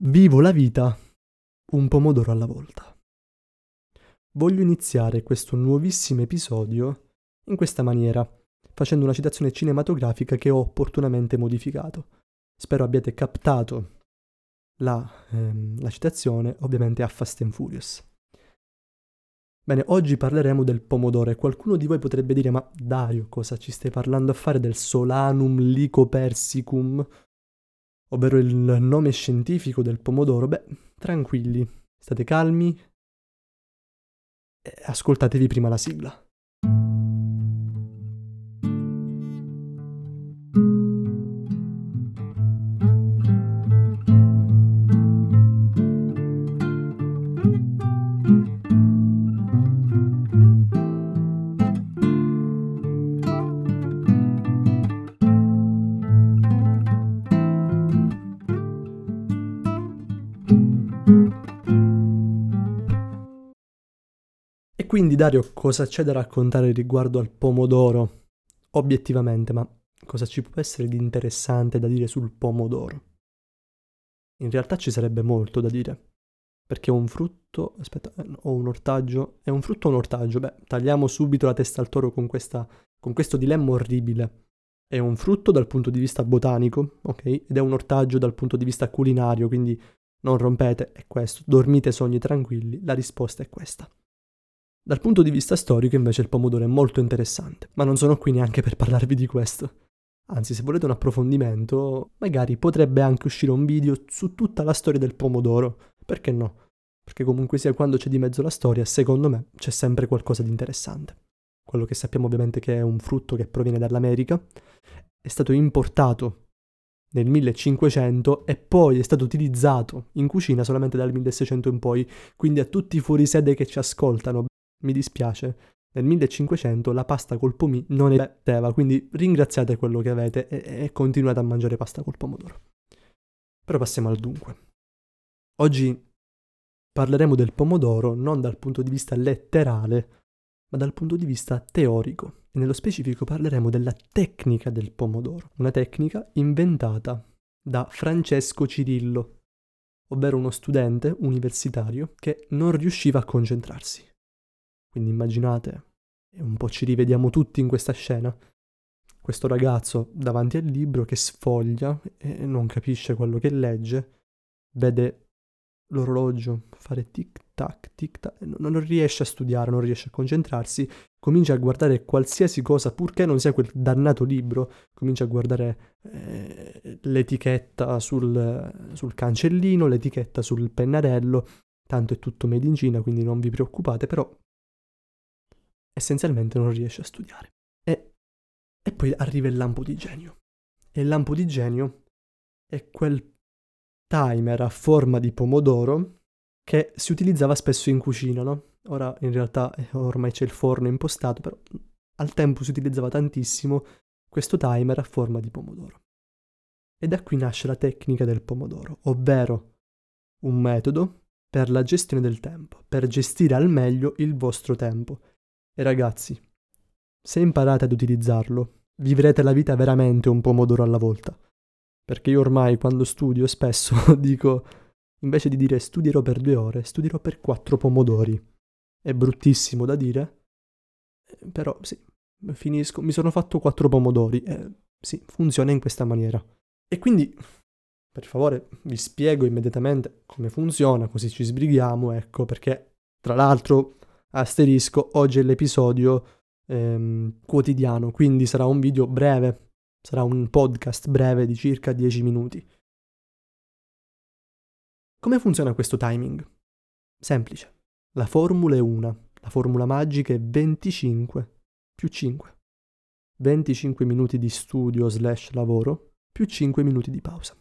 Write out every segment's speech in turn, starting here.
Vivo la vita un pomodoro alla volta. Voglio iniziare questo nuovissimo episodio in questa maniera, facendo una citazione cinematografica che ho opportunamente modificato. Spero abbiate captato la, ehm, la citazione, ovviamente a Fast and Furious. Bene, oggi parleremo del pomodoro e qualcuno di voi potrebbe dire ma Dario, cosa ci stai parlando a fare del Solanum lycopersicum? Ovvero il nome scientifico del pomodoro, beh, tranquilli, state calmi e ascoltatevi prima la sigla. Quindi Dario, cosa c'è da raccontare riguardo al pomodoro? Obiettivamente, ma cosa ci può essere di interessante da dire sul pomodoro? In realtà ci sarebbe molto da dire. Perché un frutto, aspetta, eh, ho un ortaggio, è un frutto o un ortaggio? Beh, tagliamo subito la testa al toro con, questa, con questo dilemma orribile. È un frutto dal punto di vista botanico, ok? Ed è un ortaggio dal punto di vista culinario, quindi non rompete, è questo. Dormite sogni tranquilli, la risposta è questa. Dal punto di vista storico invece il pomodoro è molto interessante, ma non sono qui neanche per parlarvi di questo. Anzi, se volete un approfondimento, magari potrebbe anche uscire un video su tutta la storia del pomodoro. Perché no? Perché comunque sia quando c'è di mezzo la storia, secondo me c'è sempre qualcosa di interessante. Quello che sappiamo ovviamente che è un frutto che proviene dall'America, è stato importato nel 1500 e poi è stato utilizzato in cucina solamente dal 1600 in poi, quindi a tutti i fuorisede che ci ascoltano, mi dispiace, nel 1500 la pasta col pomì non esisteva, quindi ringraziate quello che avete e, e continuate a mangiare pasta col pomodoro. Però passiamo al dunque. Oggi parleremo del pomodoro non dal punto di vista letterale, ma dal punto di vista teorico. E nello specifico parleremo della tecnica del pomodoro, una tecnica inventata da Francesco Cirillo, ovvero uno studente universitario che non riusciva a concentrarsi. Quindi immaginate, e un po' ci rivediamo tutti in questa scena, questo ragazzo davanti al libro che sfoglia e non capisce quello che legge, vede l'orologio fare tic tac tic tac, non riesce a studiare, non riesce a concentrarsi, comincia a guardare qualsiasi cosa, purché non sia quel dannato libro, comincia a guardare eh, l'etichetta sul, sul cancellino, l'etichetta sul pennarello, tanto è tutto made in Cina, quindi non vi preoccupate, però essenzialmente non riesce a studiare. E, e poi arriva il lampo di genio. E il lampo di genio è quel timer a forma di pomodoro che si utilizzava spesso in cucina, no? Ora in realtà eh, ormai c'è il forno impostato, però al tempo si utilizzava tantissimo questo timer a forma di pomodoro. E da qui nasce la tecnica del pomodoro, ovvero un metodo per la gestione del tempo, per gestire al meglio il vostro tempo e ragazzi, se imparate ad utilizzarlo, vivrete la vita veramente un pomodoro alla volta. Perché io ormai quando studio spesso dico, invece di dire studierò per due ore, studierò per quattro pomodori. È bruttissimo da dire, però sì, finisco, mi sono fatto quattro pomodori. Eh, sì, funziona in questa maniera. E quindi, per favore, vi spiego immediatamente come funziona, così ci sbrighiamo, ecco, perché tra l'altro asterisco, oggi è l'episodio ehm, quotidiano, quindi sarà un video breve, sarà un podcast breve di circa 10 minuti. Come funziona questo timing? Semplice. La formula è una, la formula magica è 25 più 5. 25 minuti di studio slash lavoro più 5 minuti di pausa.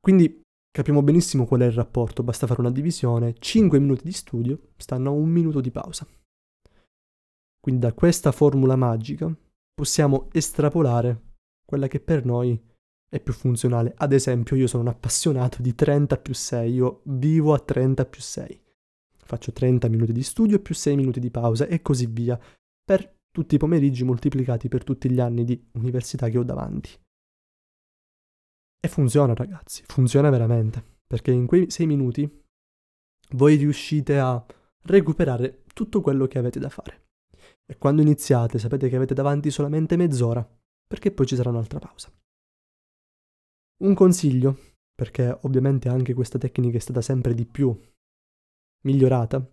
Quindi Capiamo benissimo qual è il rapporto, basta fare una divisione, 5 minuti di studio stanno a un minuto di pausa. Quindi da questa formula magica possiamo estrapolare quella che per noi è più funzionale. Ad esempio io sono un appassionato di 30 più 6, io vivo a 30 più 6. Faccio 30 minuti di studio più 6 minuti di pausa e così via, per tutti i pomeriggi moltiplicati per tutti gli anni di università che ho davanti. E funziona ragazzi, funziona veramente. perché in quei sei minuti voi riuscite a recuperare tutto quello che avete da fare. E quando iniziate sapete che avete davanti solamente mezz'ora, perché poi ci sarà un'altra pausa. Un consiglio, perché ovviamente anche questa tecnica è stata sempre di più migliorata,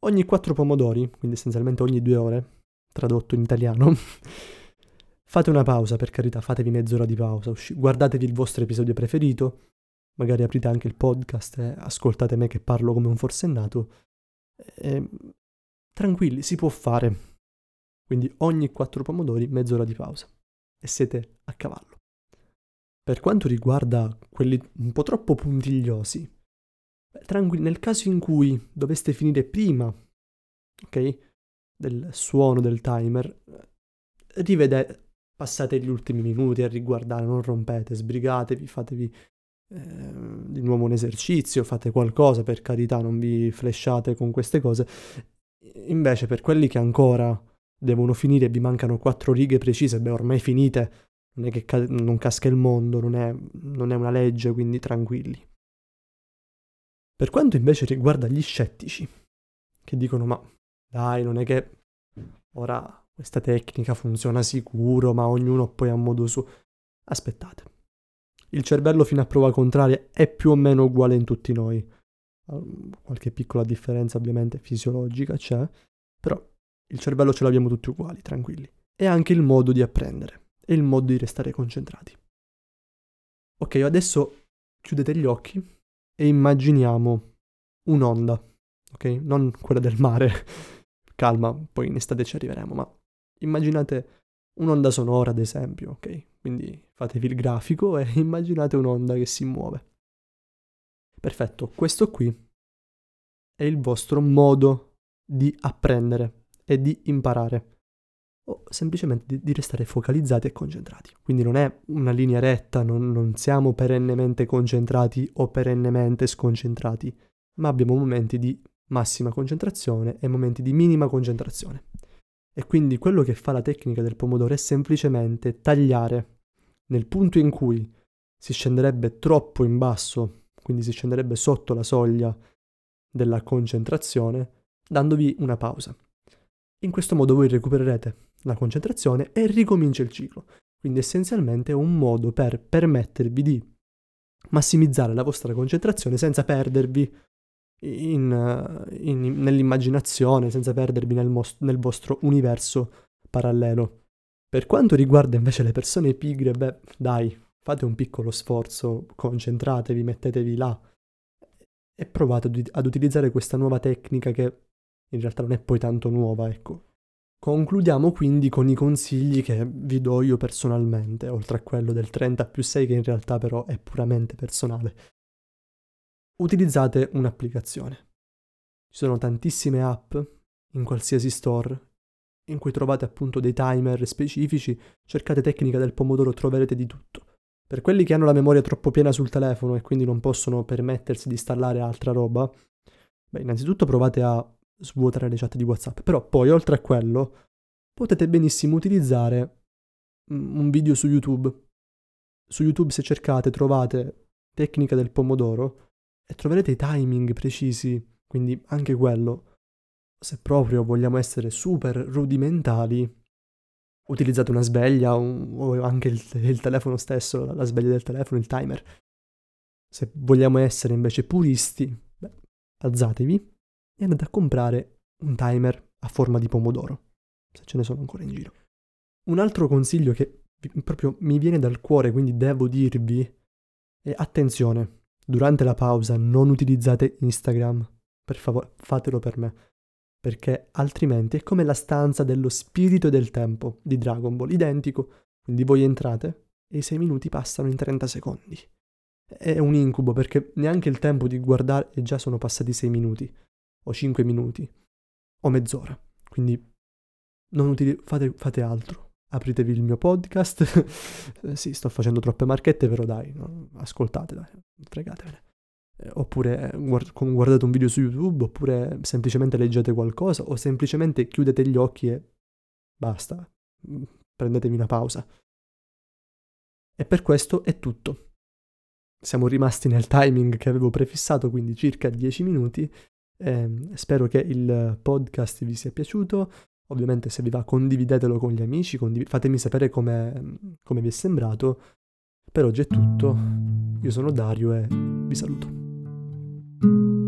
ogni quattro pomodori, quindi essenzialmente ogni due ore, tradotto in italiano, fate una pausa, per carità, fatevi mezz'ora di pausa, usci- guardatevi il vostro episodio preferito, magari aprite anche il podcast e ascoltate me che parlo come un forsennato. E, tranquilli, si può fare. Quindi ogni quattro pomodori mezz'ora di pausa e siete a cavallo. Per quanto riguarda quelli un po' troppo puntigliosi, tranquilli, nel caso in cui doveste finire prima, ok, del suono del timer, rivedete, passate gli ultimi minuti a riguardare, non rompete, sbrigatevi, fatevi eh, di nuovo un esercizio, fate qualcosa, per carità, non vi flashate con queste cose. Invece per quelli che ancora devono finire e vi mancano quattro righe precise, beh ormai finite, non è che ca- non casca il mondo, non è, non è una legge, quindi tranquilli. Per quanto invece riguarda gli scettici, che dicono ma dai, non è che ora questa tecnica funziona sicuro, ma ognuno poi ha modo suo. Aspettate il cervello fino a prova contraria è più o meno uguale in tutti noi. Qualche piccola differenza ovviamente fisiologica c'è, però il cervello ce l'abbiamo tutti uguali, tranquilli. E anche il modo di apprendere e il modo di restare concentrati. Ok, adesso chiudete gli occhi e immaginiamo un'onda, ok? Non quella del mare, calma, poi in estate ci arriveremo, ma immaginate un'onda sonora ad esempio, ok? Quindi fatevi il grafico e immaginate un'onda che si muove. Perfetto, questo qui è il vostro modo di apprendere e di imparare o semplicemente di, restare focalizzati e concentrati. Quindi non è una linea retta, non, non, siamo perennemente concentrati o perennemente sconcentrati, ma abbiamo momenti di massima concentrazione e momenti di minima concentrazione. E quindi quello che fa la tecnica del pomodoro è semplicemente tagliare nel punto in cui si scenderebbe troppo in basso, quindi si scenderebbe sotto la soglia della concentrazione, dandovi una pausa. In questo modo voi recupererete la concentrazione e ricomincia il ciclo. Quindi essenzialmente è un modo per permettervi di massimizzare la vostra concentrazione senza perdervi in, in, nell'immaginazione, senza perdervi nel, mos- nel vostro universo parallelo. Per quanto riguarda invece le persone pigre, beh, dai, fate un piccolo sforzo, concentratevi, mettetevi là e provate ad utilizzare questa nuova tecnica che in realtà non è poi tanto nuova, ecco. Concludiamo quindi con i consigli che vi do io personalmente, oltre a quello del 30 più 6 che in realtà però è puramente personale. Utilizzate un'applicazione. Ci sono tantissime app in qualsiasi store in cui trovate appunto dei timer specifici, cercate tecnica del pomodoro, troverete di tutto. Per quelli che hanno la memoria troppo piena sul telefono e quindi non possono permettersi di installare altra roba, beh, innanzitutto provate a svuotare le chat di WhatsApp, però poi oltre a quello potete benissimo utilizzare un video su YouTube. Su YouTube se cercate trovate tecnica del pomodoro e troverete i timing precisi, quindi anche quello se proprio vogliamo essere super rudimentali, utilizzate una sveglia o anche il, il telefono stesso, la sveglia del telefono, il timer. Se vogliamo essere invece puristi, beh, alzatevi e andate a comprare un timer a forma di pomodoro, se ce ne sono ancora in giro. Un altro consiglio che proprio mi viene dal cuore, quindi devo dirvi, è attenzione, durante la pausa non utilizzate Instagram, per favore, fatelo per me perché altrimenti è come la stanza dello spirito e del tempo di Dragon Ball, identico. Quindi voi entrate e i 6 minuti passano in 30 secondi. È un incubo perché neanche il tempo di guardare e già sono passati 6 minuti, o 5 minuti, o mezz'ora. Quindi non utili- fate, fate altro. Apritevi il mio podcast. sì, sto facendo troppe marchette, però dai, no, ascoltate, dai, fregatevene. Eh, oppure eh, guardate un video su YouTube, oppure semplicemente leggete qualcosa, o semplicemente chiudete gli occhi e basta, mm, prendetevi una pausa. E per questo è tutto. siamo rimasti nel timing che avevo prefissato, quindi circa 10 minuti. Eh, spero che il podcast vi sia piaciuto. Ovviamente se vi va condividetelo con gli amici, condiv- fatemi sapere come, vi è sembrato. Per oggi è tutto. Io sono Dario e vi saluto.